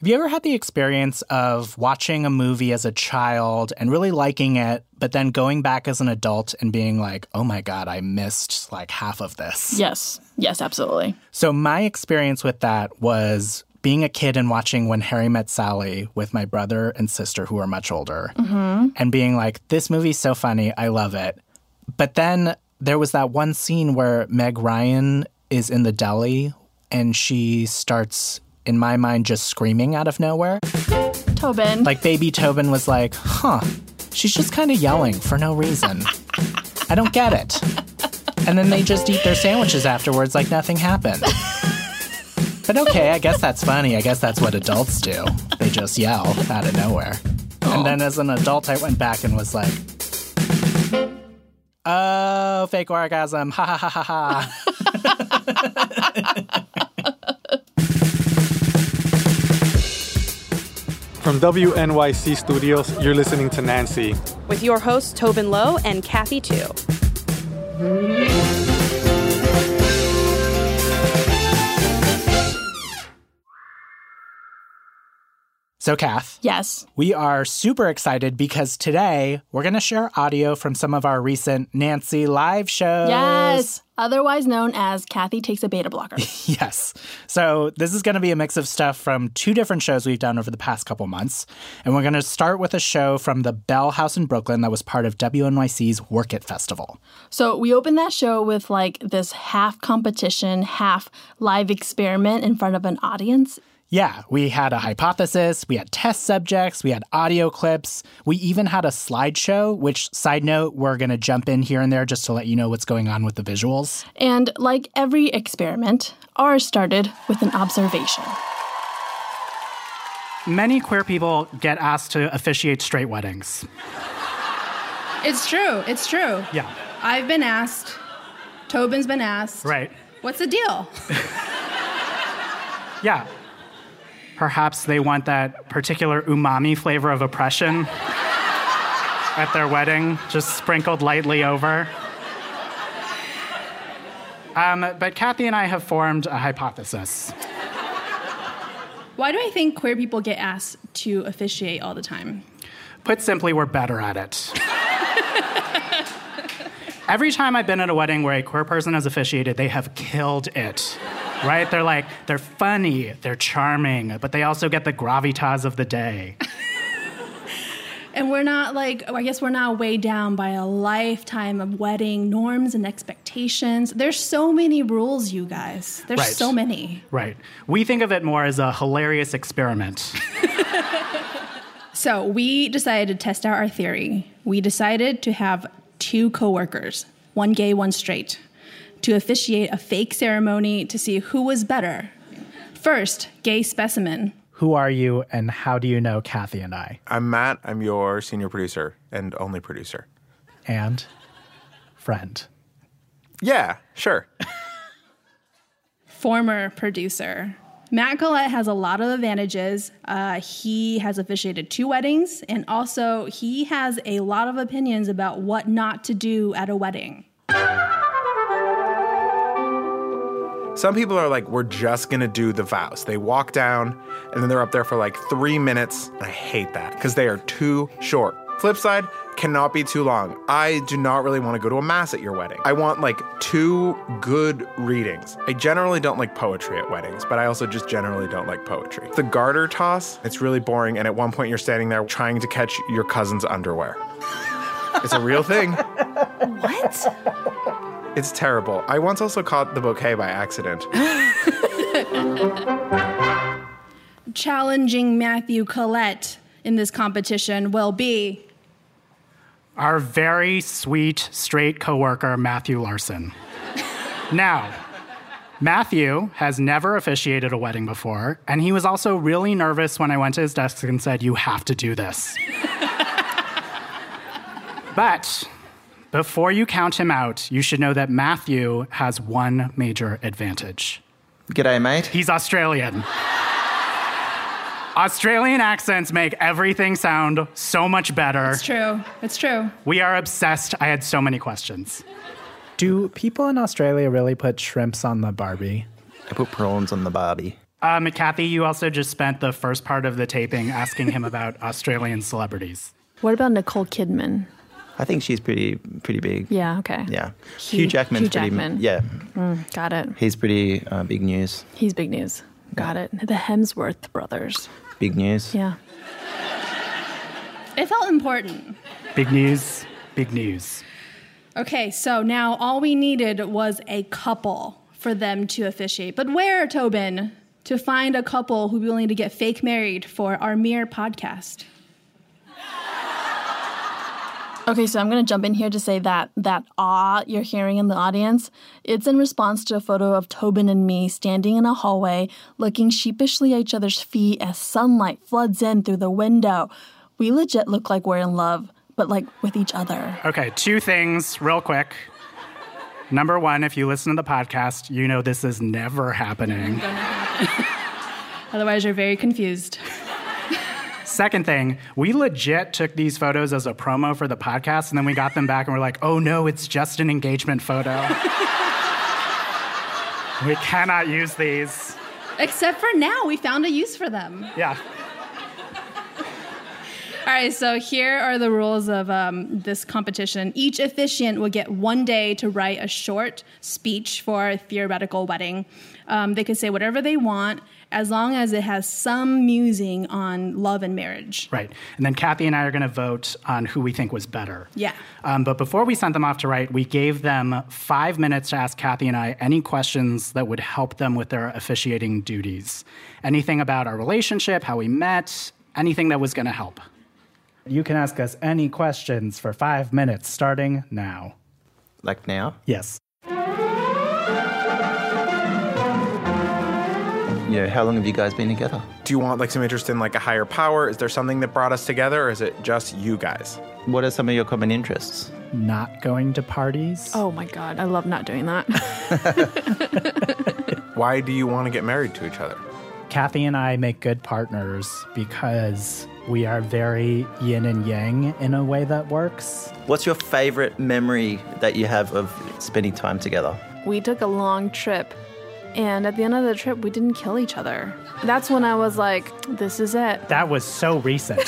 Have you ever had the experience of watching a movie as a child and really liking it, but then going back as an adult and being like, oh my God, I missed like half of this? Yes. Yes, absolutely. So, my experience with that was being a kid and watching When Harry Met Sally with my brother and sister who are much older mm-hmm. and being like, this movie's so funny. I love it. But then there was that one scene where Meg Ryan is in the deli and she starts, in my mind, just screaming out of nowhere. Tobin. Like baby Tobin was like, huh, she's just kind of yelling for no reason. I don't get it. And then they just eat their sandwiches afterwards like nothing happened. But okay, I guess that's funny. I guess that's what adults do. They just yell out of nowhere. And then as an adult, I went back and was like, oh, fake orgasm. Ha ha ha ha ha. From WNYC Studios, you're listening to Nancy. with your hosts Tobin Lowe and Kathy Tu. So, Kath, yes. we are super excited because today we're going to share audio from some of our recent Nancy live shows. Yes. Otherwise known as Kathy takes a beta blocker. Yes. So this is going to be a mix of stuff from two different shows we've done over the past couple months. And we're going to start with a show from the Bell House in Brooklyn that was part of WNYC's Work It Festival. so we opened that show with like this half competition, half live experiment in front of an audience. Yeah, we had a hypothesis, we had test subjects, we had audio clips, we even had a slideshow, which, side note, we're going to jump in here and there just to let you know what's going on with the visuals. And like every experiment, ours started with an observation. Many queer people get asked to officiate straight weddings. It's true. It's true. Yeah, I've been asked. Tobin's been asked. right. What's the deal? Yeah. Perhaps they want that particular umami flavor of oppression at their wedding, just sprinkled lightly over. Um, but Kathy and I have formed a hypothesis. Why do I think queer people get asked to officiate all the time? Put simply, we're better at it. Every time I've been at a wedding where a queer person has officiated, they have killed it. Right? They're like, they're funny, they're charming, but they also get the gravitas of the day. And we're not like, I guess we're not weighed down by a lifetime of wedding norms and expectations. There's so many rules, you guys. There's Right. so many. Right. We think of it more as a hilarious experiment. So we decided to test out our theory. We decided to have two coworkers, one gay, one straight, to officiate a fake ceremony to see who was better. First, gay specimen. Who are you and how do you know Kathy and I? I'm Matt. I'm your senior producer and only producer. And friend. Yeah, sure. former producer. Matt Collette has a lot of advantages. Uh, he has officiated two weddings, and also he has a lot of opinions about what not to do at a wedding. Some people are like, we're just gonna do the vows. They walk down and then they're up there for like three minutes. I hate that because they are too short. Flip side, cannot be too long. I do not really want to go to a mass at your wedding. I want like two good readings. I generally don't like poetry at weddings, but I also just generally don't like poetry. The garter toss, it's really boring. And at one point, you're standing there trying to catch your cousin's underwear. It's a real thing. What? It's terrible. I once also caught the bouquet by accident. Challenging Matthew Collette in this competition will be Our very sweet straight coworker, Matthew Larson. now, Matthew has never officiated a wedding before, and he was also really nervous when I went to his desk and said, You have to do this. but before you count him out, you should know that Matthew has one major advantage. G'day, mate. He's Australian. Australian accents make everything sound so much better. it's true. It's true. We are obsessed. I had so many questions. Do people in Australia really put shrimps on the Barbie? I put prawns on the Barbie. Um, Kathy, you also just spent the first part of the taping asking him about Australian celebrities. What about Nicole Kidman? I think she's pretty pretty big. Yeah, okay. Yeah. Hugh- Hugh, Jackman's Hugh pretty. Jackman. Yeah, Got it. he's pretty uh, big news. He's big news. Got it. The Hemsworth brothers. Big news. Yeah. It felt important. Big news, big news. Okay, so now all we needed was a couple for them to officiate. But where, Tobin, to find a couple who'd be willing to get fake married for our mere podcast? Okay, so I'm going to jump in here to say that that awe you're hearing in the audience, it's in response to a photo of Tobin and me standing in a hallway, looking sheepishly at each other's feet as sunlight floods in through the window. We legit look like we're in love, but like with each other. Okay, two things real quick. Number one, if you listen to the podcast, you know this is never happening. Otherwise, you're very confused. Second thing, we legit took these photos as a promo for the podcast, and then we got them back and we're like, oh no, it's just an engagement photo. we cannot use these. Except for now, we found a use for them. Yeah. All right, so here are the rules of um, this competition. Each officiant will get one day to write a short speech for a theoretical wedding. Um, they can say whatever they want as long as it has some musing on love and marriage. Right. And then Kathy and I are going to vote on who we think was better. Yeah. Um, but before we sent them off to write, we gave them five minutes to ask Kathy and I any questions that would help them with their officiating duties. Anything about our relationship, how we met, anything that was going to help. You can ask us any questions for five minutes starting now. Like now. Yes. Yeah. How long have you guys been together? Do you want like some interest in like a higher power? Is there something that brought us together, or is it just you guys? What are some of your common interests? Not going to parties. Oh my god, I love not doing that. Why do you want to get married to each other? Kathy and I make good partners because we are very yin and yang in a way that works. What's your favorite memory that you have of spending time together? we took a long trip, and at the end of the trip, we didn't kill each other. That's when I was like, this is it. That was so recent.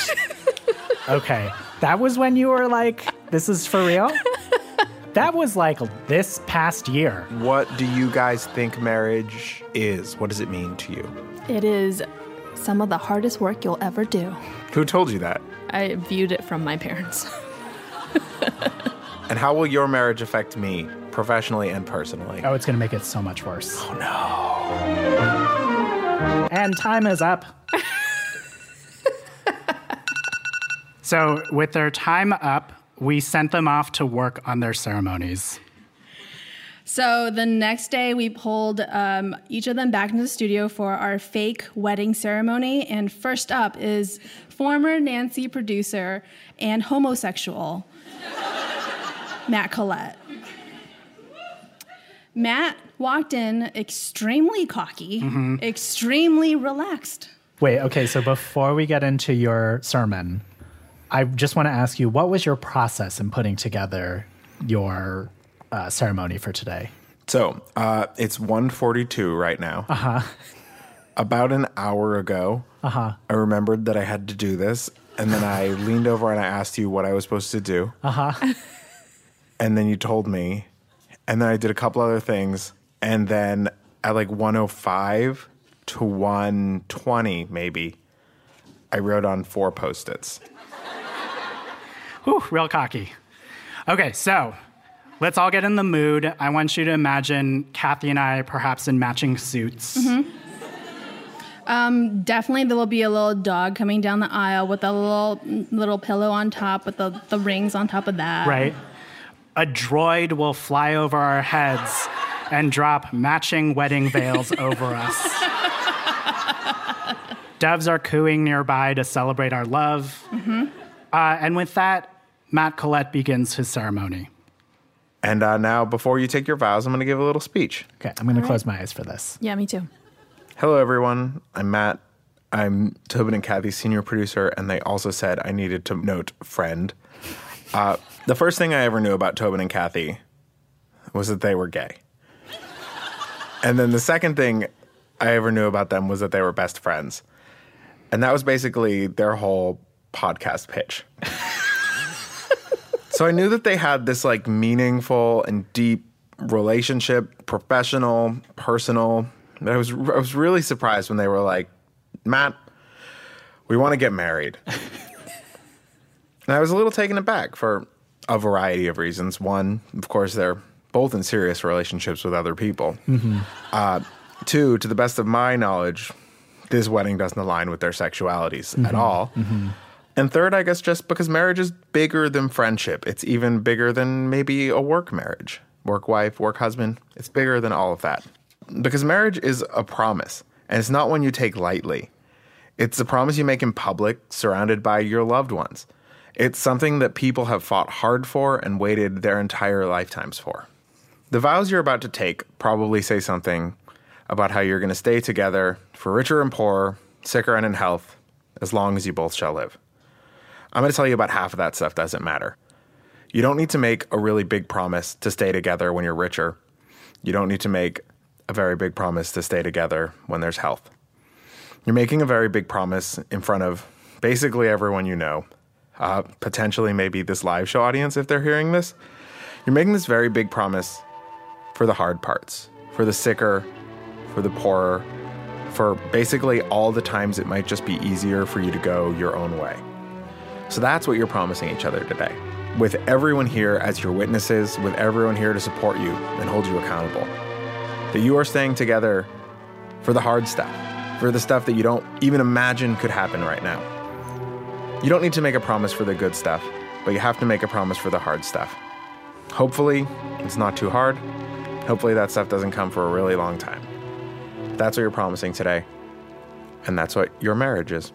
okay. That was when you were like, this is for real? That was like this past year. What do you guys think marriage is? What does it mean to you? It is some of the hardest work you'll ever do. Who told you that? I viewed it from my parents. And how will your marriage affect me, professionally and personally? Oh, it's going to make it so much worse. Oh, no. And time is up. so, with their time up, we sent them off to work on their ceremonies. So the next day, we pulled um, each of them back into the studio for our fake wedding ceremony. And first up is former Nancy producer and homosexual, Matt Collette. Matt walked in extremely cocky, extremely relaxed. Wait, okay, so before we get into your sermon, I just want to ask you what was your process in putting together your uh, ceremony for today? So uh, it's 1:42 right now. Uh huh. About an hour ago, uh-huh. I remembered that I had to do this, and then I leaned over and I asked you what I was supposed to do. Uh huh. and then you told me, and then I did a couple other things, and then at like 105 to 120 maybe, I wrote on four post-its. Whew, real cocky. Okay, so let's all get in the mood. I want you to imagine Kathy and I perhaps in matching suits. Mm-hmm. Um, definitely, there will be a little dog coming down the aisle with a little little pillow on top with the, the rings on top of that. right? A droid will fly over our heads and drop matching wedding veils over us. Doves are cooing nearby to celebrate our love. Uh, and with that, Matt Collette begins his ceremony. And uh, now, before you take your vows, I'm going to give a little speech. Okay, I'm going to close my eyes for this. Yeah, me too. Hello, everyone. I'm Matt. I'm Tobin and Kathy's senior producer, and they also said I needed to note friend. Uh, the first thing I ever knew about Tobin and Kathy was that they were gay. And then the second thing I ever knew about them was that they were best friends. And that was basically their whole podcast pitch. so I knew that they had this like meaningful and deep relationship, professional, personal. I was I was really surprised when they were like, "Matt, we want to get married." and I was a little taken aback for a variety of reasons. One, of course, they're both in serious relationships with other people. Mm-hmm. Uh, two, to the best of my knowledge, this wedding doesn't align with their sexualities at mm-hmm. all. Mm-hmm. And third, I guess just because marriage is bigger than friendship. It's even bigger than maybe a work marriage, work wife, work husband. It's bigger than all of that. Because marriage is a promise, and it's not one you take lightly. It's a promise you make in public, surrounded by your loved ones. It's something that people have fought hard for and waited their entire lifetimes for. The vows you're about to take probably say something about how you're going to stay together for richer and poorer, sicker and in health, as long as you both shall live. I'm going to tell you about half of that stuff doesn't matter. You don't need to make a really big promise to stay together when you're richer. You don't need to make a very big promise to stay together when there's health. You're making a very big promise in front of basically everyone you know, uh, potentially maybe this live show audience if they're hearing this. You're making this very big promise for the hard parts, for the sicker, for the poorer, for basically all the times it might just be easier for you to go your own way. So that's what you're promising each other today. With everyone here as your witnesses, with everyone here to support you and hold you accountable. That you are staying together for the hard stuff, for the stuff that you don't even imagine could happen right now. You don't need to make a promise for the good stuff, but you have to make a promise for the hard stuff. Hopefully, it's not too hard. Hopefully, that stuff doesn't come for a really long time. That's what you're promising today. And that's what your marriage is.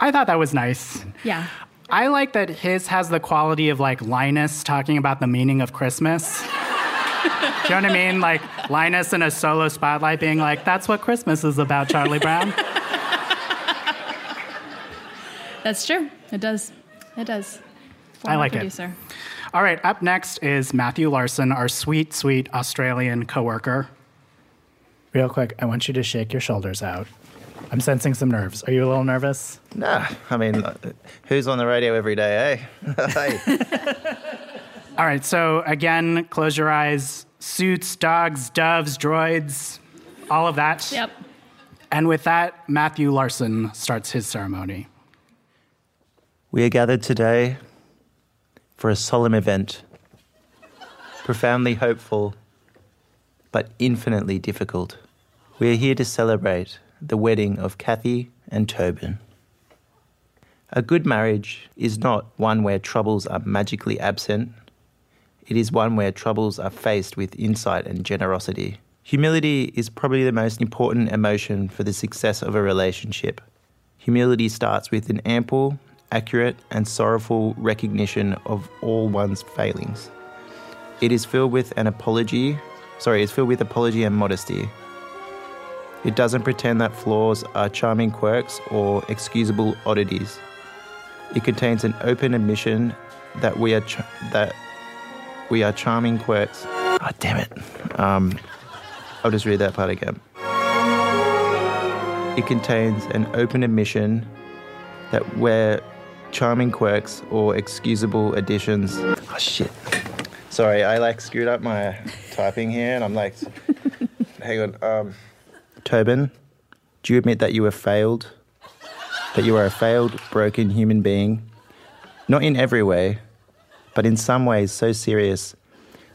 I thought that was nice. Yeah. I like that his has the quality of like Linus talking about the meaning of Christmas. Do you know what I mean? Like Linus in a solo spotlight being like, that's what Christmas is about, Charlie Brown. That's true. It does. It does. I like it. All right, up next is Matthew Larson, our sweet, sweet Australian coworker. Real quick, I want you to shake your shoulders out. I'm sensing some nerves. Are you a little nervous? Nah, I mean, who's on the radio every day, eh? hey. All right, so again, close your eyes. Suits, dogs, doves, droids, all of that. Yep. And with that, Matthew Larson starts his ceremony. We are gathered today for a solemn event, profoundly hopeful, but infinitely difficult. We are here to celebrate the wedding of Kathy and Tobin. A good marriage is not one where troubles are magically absent. It is one where troubles are faced with insight and generosity. Humility is probably the most important emotion for the success of a relationship. Humility starts with an ample, accurate, and sorrowful recognition of all one's failings. It is filled with an apology, sorry, it's filled with apology and modesty. It doesn't pretend that flaws are charming quirks or excusable oddities. It contains an open admission that we are ch- that we are charming quirks. Oh, damn it. Um, I'll just read that part again. It contains an open admission that we're charming quirks or excusable additions. Oh shit. Sorry, I like screwed up my typing here and I'm like hang on. Um Tobin, do you admit that you were failed? That you are a failed, broken human being? Not in every way, but in some ways so serious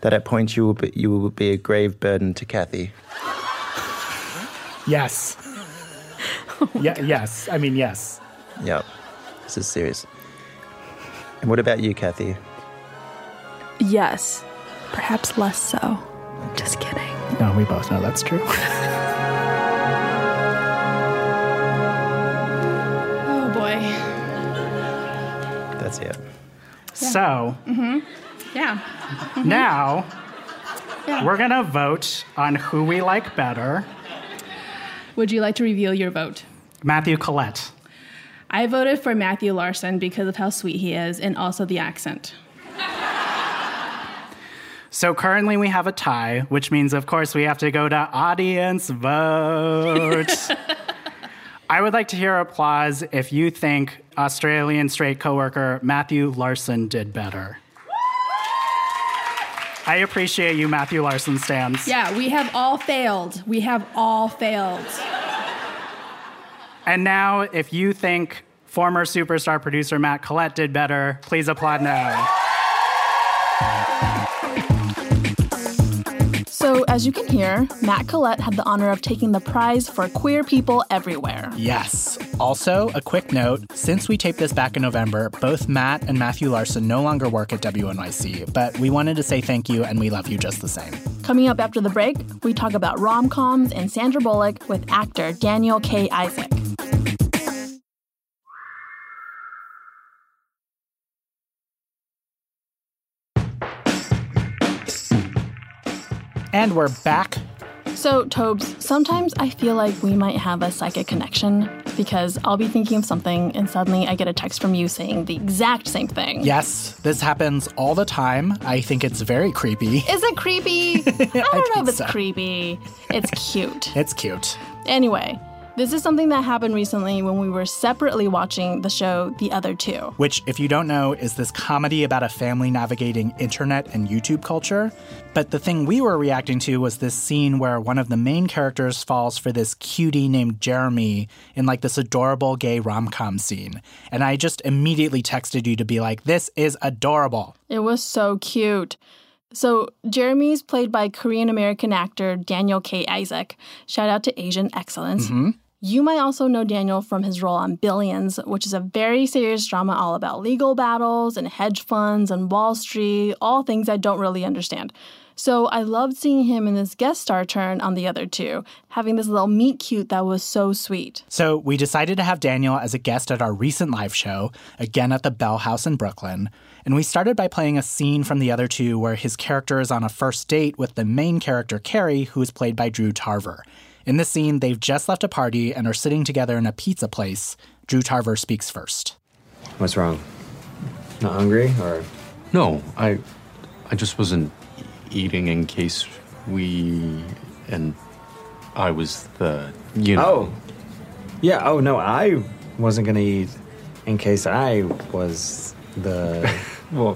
that at points you will be, you will be a grave burden to Kathy. Yes. yeah, yes. I mean, yes. Yep. This is serious. And what about you, Kathy? Yes. Perhaps less so. Just kidding. No, we both know that's true. Oh boy. That's it. So mm-hmm. Yeah. Mm-hmm. now Yeah. we're going to vote on who we like better. Would you like to reveal your vote? Matthew Collette. I voted for Matthew Larson because of how sweet he is and also the accent. So currently we have a tie, which means, of course, we have to go to audience vote. I would like to hear applause if you think Australian straight coworker Matthew Larson did better. I appreciate you, Matthew Larson stands. Yeah, we have all failed. We have all failed. And now, if you think former superstar producer Matt Collette did better, please applaud now. So, as you can hear, Matt Collette had the honor of taking the prize for queer people everywhere. Yes. Also, a quick note since we taped this back in November, both Matt and Matthew Larson no longer work at WNYC, but we wanted to say thank you and we love you just the same. Coming up after the break, we talk about rom coms and Sandra Bullock with actor Daniel K. Isaac. And we're back. So, Tobes, sometimes I feel like we might have a psychic connection because I'll be thinking of something and suddenly I get a text from you saying the exact same thing. Yes, this happens all the time. I think it's very creepy. Is it creepy? I don't know if it's so. creepy. It's cute. It's cute. Anyway, this is something that happened recently when we were separately watching the show The Other Two. Which, if you don't know, is this comedy about a family navigating internet and YouTube culture. But the thing we were reacting to was this scene where one of the main characters falls for this cutie named Jeremy in like this adorable gay rom com scene. And I just immediately texted you to be like, this is adorable. It was so cute. So, Jeremy's played by Korean American actor Daniel K. Isaac. Shout out to Asian excellence. Mm-hmm. You might also know Daniel from his role on Billions, which is a very serious drama all about legal battles and hedge funds and Wall Street, all things I don't really understand. So I loved seeing him in this guest star turn on the other two, having this little meet cute that was so sweet. So we decided to have Daniel as a guest at our recent live show, again at the Bell House in Brooklyn. And we started by playing a scene from the other two where his character is on a first date with the main character, Carrie, who is played by Drew Tarver. In this scene, they've just left a party and are sitting together in a pizza place. Drew Tarver speaks first. What's wrong? Not hungry or No, I I just wasn't eating in case we and I was the you know. Oh. Yeah, oh no, I wasn't gonna eat in case I was the Well,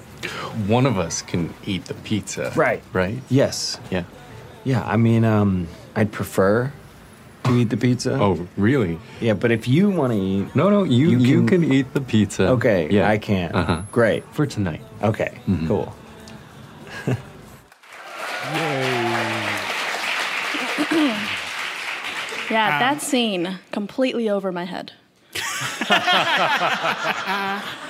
one of us can eat the pizza. Right. Right? Yes. Yeah. Yeah, I mean um I'd prefer to eat the pizza. Oh, really? Yeah, but if you wanna eat No, no, you You you can- can, eat the pizza. Okay, Yeah. I can't. Uh-huh. Great. For tonight. Okay, cool. Yeah, that scene completely over my head.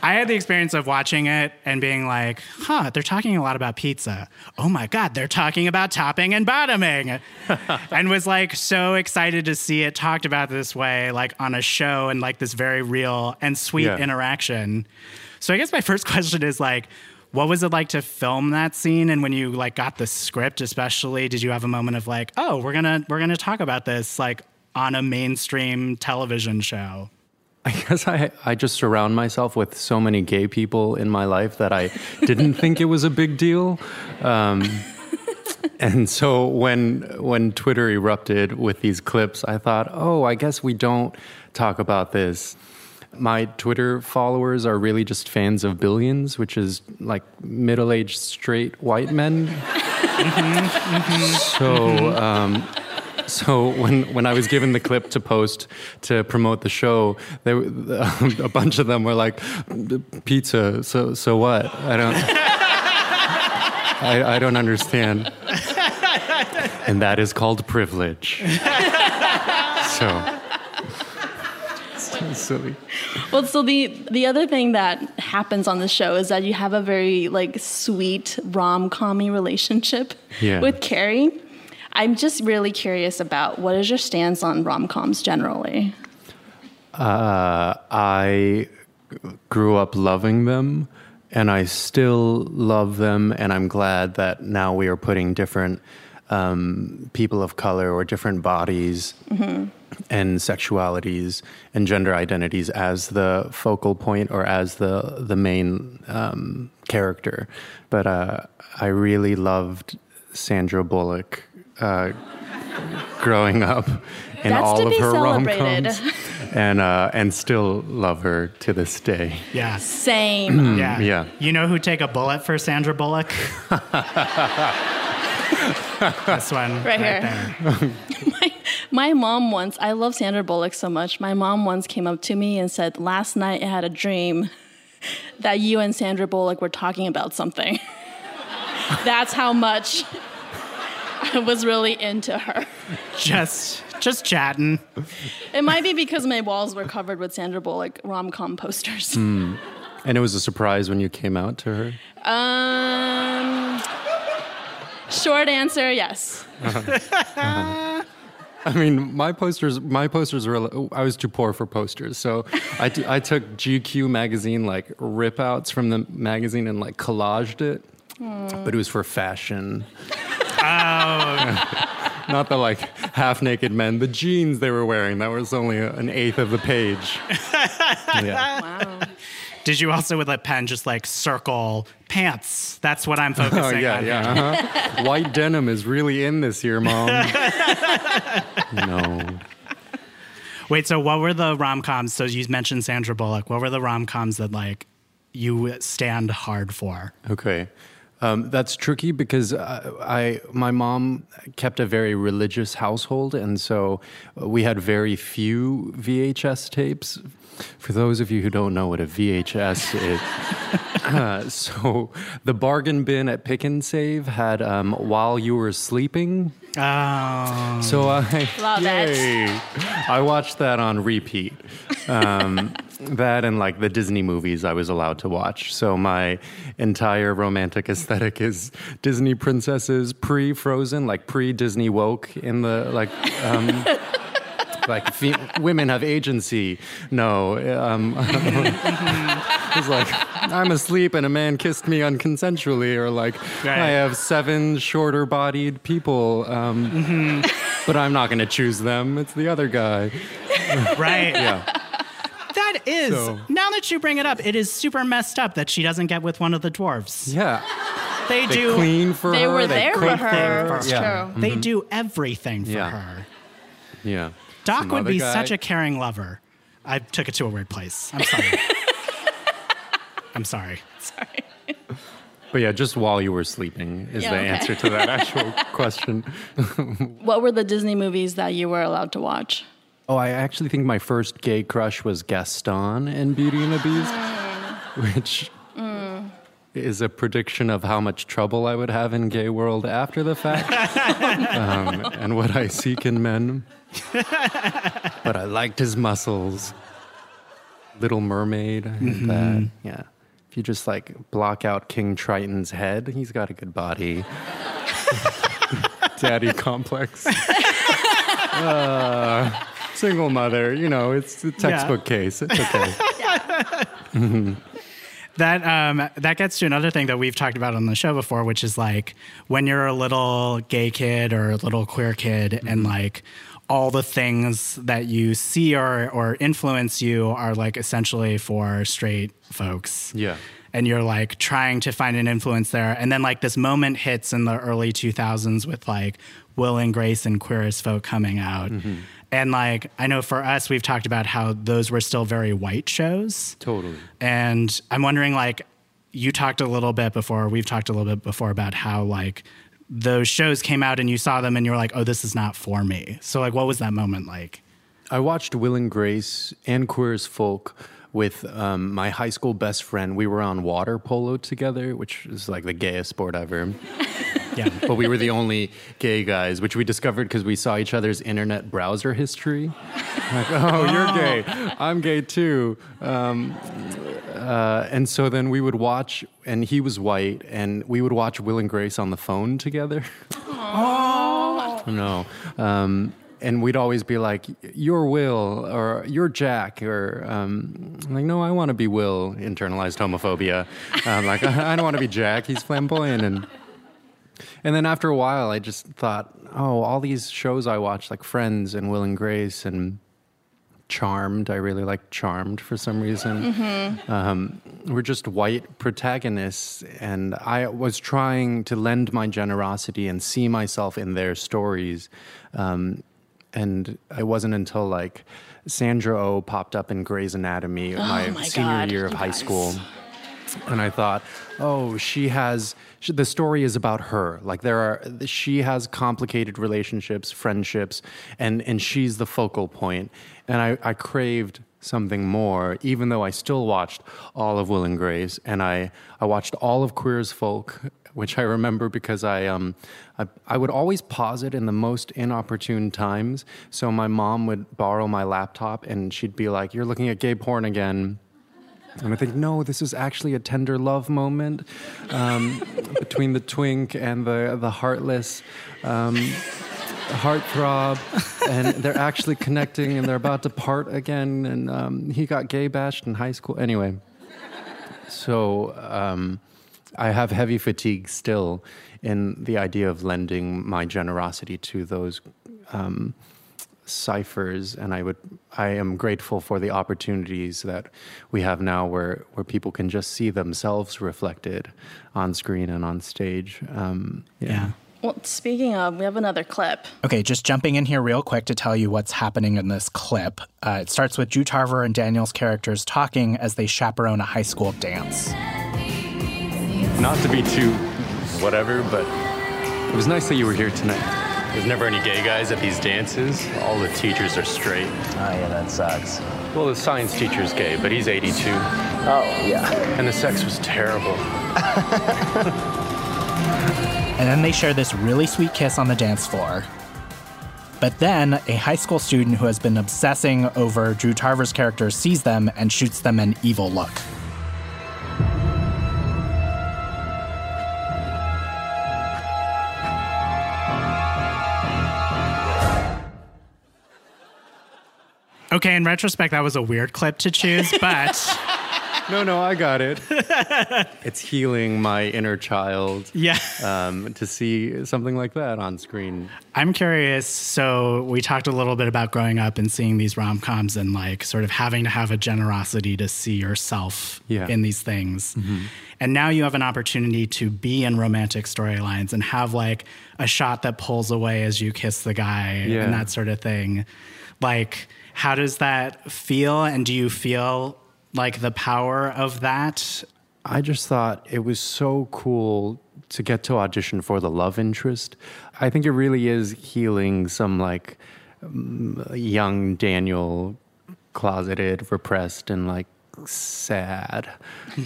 I had the experience of watching it and being like, huh, they're talking a lot about pizza. Oh my God, they're talking about topping and bottoming. and was like so excited to see it talked about this way, like on a show and like this very real and sweet Yeah. interaction. So I guess my first question is like, what was it like to film that scene? And when you like got the script, especially, did you have a moment of like, oh, we're gonna we're gonna talk about this like on a mainstream television show? I guess I I just surround myself with so many gay people in my life that I didn't think it was a big deal. Um, and so when when Twitter erupted with these clips, I thought, oh, I guess we don't talk about this. My Twitter followers are really just fans of Billions, which is like middle-aged straight white men. So. Um, so when, when I was given the clip to post to promote the show, they, a bunch of them were like, "Pizza. So so what? I don't. I, I don't understand." And that is called privilege. So. so silly. Well, so the the other thing that happens on the show is that you have a very like sweet rom commy relationship Yeah. with Carrie. I'm just really curious about what is your stance on rom coms generally. Uh, I grew up loving them, and I still love them, and I'm glad that now we are putting different um, people of color or different bodies and sexualities and gender identities as the focal point or as the the main um, character. But uh, I really loved Sandra Bullock uh, growing up in That's all to of be her rom coms, and uh, and still love her to this day. Yeah. Same. Yeah. Yeah. You know who take a bullet for Sandra Bullock? this one. Right here. there. my, my mom once, I love Sandra Bullock so much. My mom once came up to me and said, Last night I had a dream that you and Sandra Bullock were talking about something. That's how much I was really into her. Just just chatting. It might be because my walls were covered with Sandra Bullock rom com posters. Hmm. And it was a surprise when you came out to her. Um, short answer yes. Uh-huh. Uh-huh. I mean, my posters, my posters were. I was too poor for posters, so I, t- I took GQ magazine like rip outs from the magazine and like collaged it, hmm. but it was for fashion. Not the like half naked men, the jeans they were wearing. That was only an eighth of the page. Yeah. Wow. Did you also with a pen just like circle pants? That's what I'm focusing Oh yeah, on. yeah. Uh-huh. White denim is really in this year, mom. no. Wait, so what were the rom coms? So you mentioned Sandra Bullock. What were the rom coms that like you stand hard for? Okay. Um, that's tricky because I, I, my mom kept a very religious household, and so we had very few VHS tapes. For those of you who don't know what a VHS is, uh, so the bargain bin at Pick and Save had um, "While You Were Sleeping." Oh, So I Love it. yay. I watched that on repeat. Um, that and like the Disney movies I was allowed to watch. So my entire romantic aesthetic is Disney princesses pre Frozen, like pre Disney woke in the like. Um, like fe- women have agency. No, um, it's like I'm asleep and a man kissed me unconsensually, or like Right. I have seven shorter-bodied people, um, but I'm not going to choose them. It's the other guy. right. Yeah, That is. So- Now that you bring it up, it is super messed up that she doesn't get with one of the dwarves. yeah. They, They do. clean for They her. were they there for her. for It's her. Yeah. true. They mm-hmm. do everything for Yeah. her. Yeah. Doc Some would be guy- such a caring lover. I took it to a weird place. I'm sorry. I'm sorry. Sorry. But yeah, just while you were sleeping is Yeah, the okay. answer to that actual question. What were the Disney movies that you were allowed to watch? Oh, I actually think my first gay crush was Gaston in Beauty and the Beast, which is a prediction of how much trouble I would have in gay world after the fact, um, and what I seek in men. but I liked his muscles. Little Mermaid, and that. Yeah. If you just like block out King Triton's head, he's got a good body. Daddy complex. Uh, single mother, you know, it's a textbook case. It's okay. That um, that gets to another thing that we've talked about on the show before, which is like when you're a little gay kid or a little queer kid, and Mm-hmm. like all the things that you see or or influence you are like essentially for straight folks. Yeah. And you're like trying to find an influence there, and then like this moment hits in the early 2000s with like Will and Grace and Queer as Folk coming out. Mm-hmm. And like I know for us, we've talked about how those were still very white shows. Totally. And I'm wondering, like, you talked a little bit before, we've talked a little bit before about how, like, those shows came out and you saw them and you were like, oh, this is not for me. So, like, what was that moment like? I watched Will and Grace and Queer as Folk with um, my high school best friend. We were on water polo together, which is like the gayest sport ever. Yeah. but we were the only gay guys, which we discovered because we saw each other's internet browser history. Like, oh, you're gay. I'm gay too. Um, uh, and so then we would watch, and he was white, and we would watch Will and Grace on the phone together. Oh no. Um, and we'd always be like, "You're Will," or "You're Jack," or um, like, "No, I want to be Will." Internalized homophobia. Um, like, I, I don't want to be Jack. He's flamboyant and And then after a while, I just thought, oh, all these shows I watched, like Friends and Will and Grace and Charmed, I really like Charmed for some reason, um, were just white protagonists. And I was trying to lend my generosity and see myself in their stories. Um, and it wasn't until like Sandra O oh popped up in Grey's Anatomy my, my senior God, year of high school and I thought, oh, she has she, the story is about her. Like there are, she has complicated relationships, friendships, and and she's the focal point. And I, I craved something more, even though I still watched all of Will and Grace, and I I watched all of Queer as Folk. Which I remember because I, um, I I would always pause it in the most inopportune times. So my mom would borrow my laptop and she'd be like, "You're looking at gay porn again." And I think, no, this is actually a tender love moment um, between the twink and the, the heartless um, heartthrob. And they're actually connecting and they're about to part again. And um, he got gay bashed in high school. Anyway, so um, I have heavy fatigue still in the idea of lending my generosity to those um, ciphers and i would i am grateful for the opportunities that we have now where where people can just see themselves reflected on screen and on stage um, Yeah. Well, speaking of, we have another clip. Okay, just jumping in here real quick to tell you what's happening in this clip. Uh, it starts with Drew Tarver and Daniel's characters talking as they chaperone a high school dance. not to be too whatever but it was nice that you were here tonight there's never any gay guys at these dances all the teachers are straight Oh yeah, that sucks. well the science teacher's gay but he's 82 Oh yeah. and the sex was terrible And then they share this really sweet kiss on the dance floor. But then a high school student who has been obsessing over Drew Tarver's character sees them and shoots them an evil look. Okay, in retrospect, that was a weird clip to choose, but no no i got it it's healing my inner child yeah. um, to see something like that on screen. I'm curious. So we talked a little bit about growing up and seeing these rom coms and like sort of having to have a generosity to see yourself Yeah. in these things. And now you have an opportunity to be in romantic storylines and have like a shot that pulls away as you kiss the guy Yeah. and that sort of thing. Like, how does that feel? And do you feel like the power of that? I just thought it was so cool to get to audition for the love interest. I think it really is healing some like mm, young Daniel, closeted, repressed, and like sad.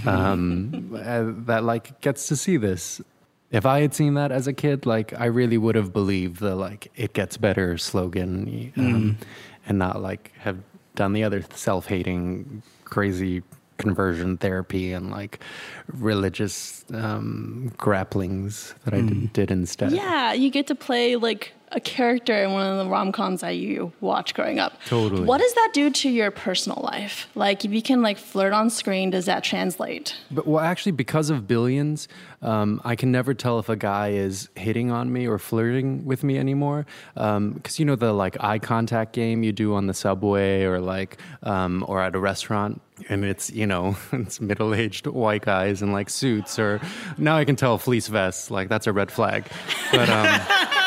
um, uh, that like gets to see this. If I had seen that as a kid, like I really would have believed the like "it gets better" slogan, um, and not like have done the other self-hating, crazy conversion therapy and like religious um, grapplings that I did, did instead. Yeah, you get to play like a character in one of the rom coms that you watch growing up. Totally. What does that do to your personal life? Like, if you can like flirt on screen, does that translate? But well, actually, because of billions, um, I can never tell if a guy is hitting on me or flirting with me anymore. Because you know the like eye contact game you do on the subway or like um, or at a restaurant, and it's you know it's middle aged white guys in like suits or now I can tell fleece vests like that's a red flag, but. Um,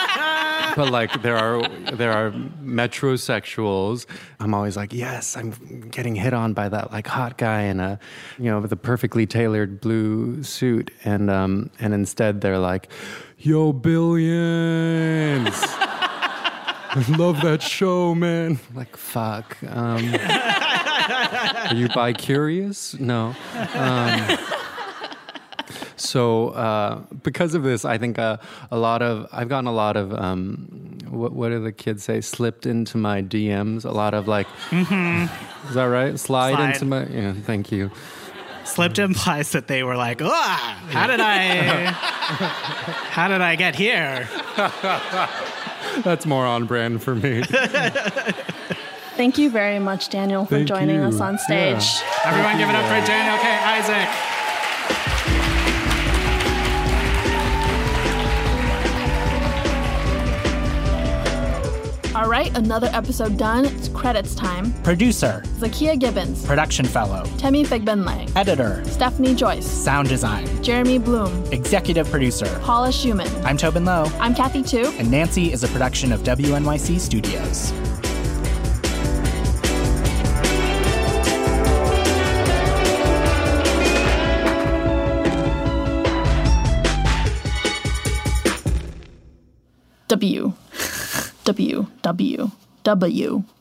but like there are there are metrosexuals. I'm always like, yes, I'm getting hit on by that like hot guy in a you know a perfectly tailored blue suit, and um and instead they're like, yo billions. I love that show, man. Like, fuck. Um, are you bi curious? No. Um, so uh, because of this, I think uh, a lot of I've gotten a lot of um, what, what do the kids say? Slipped into my DMs. A lot of like, is that right? Slide, Slide. into my. Yeah, thank you. Slipped implies that they were like, ah, how did I, how did I get here? That's more on brand for me. Thank you very much, Daniel, for Thank joining you. us on stage. Yeah. Everyone give it up for Daniel K. Isaac. Right, another episode done. It's credits time. Producer, Zakiya Gibbons, production fellow, Temi Figbenle, editor, Stephanie Joyce, sound design, Jeremy Bloom, executive producer. Paula Szuchman. I'm Tobin Lowe, I'm Kathy Tu. and Nancy is a production of WNYC Studios. W. W. W. W.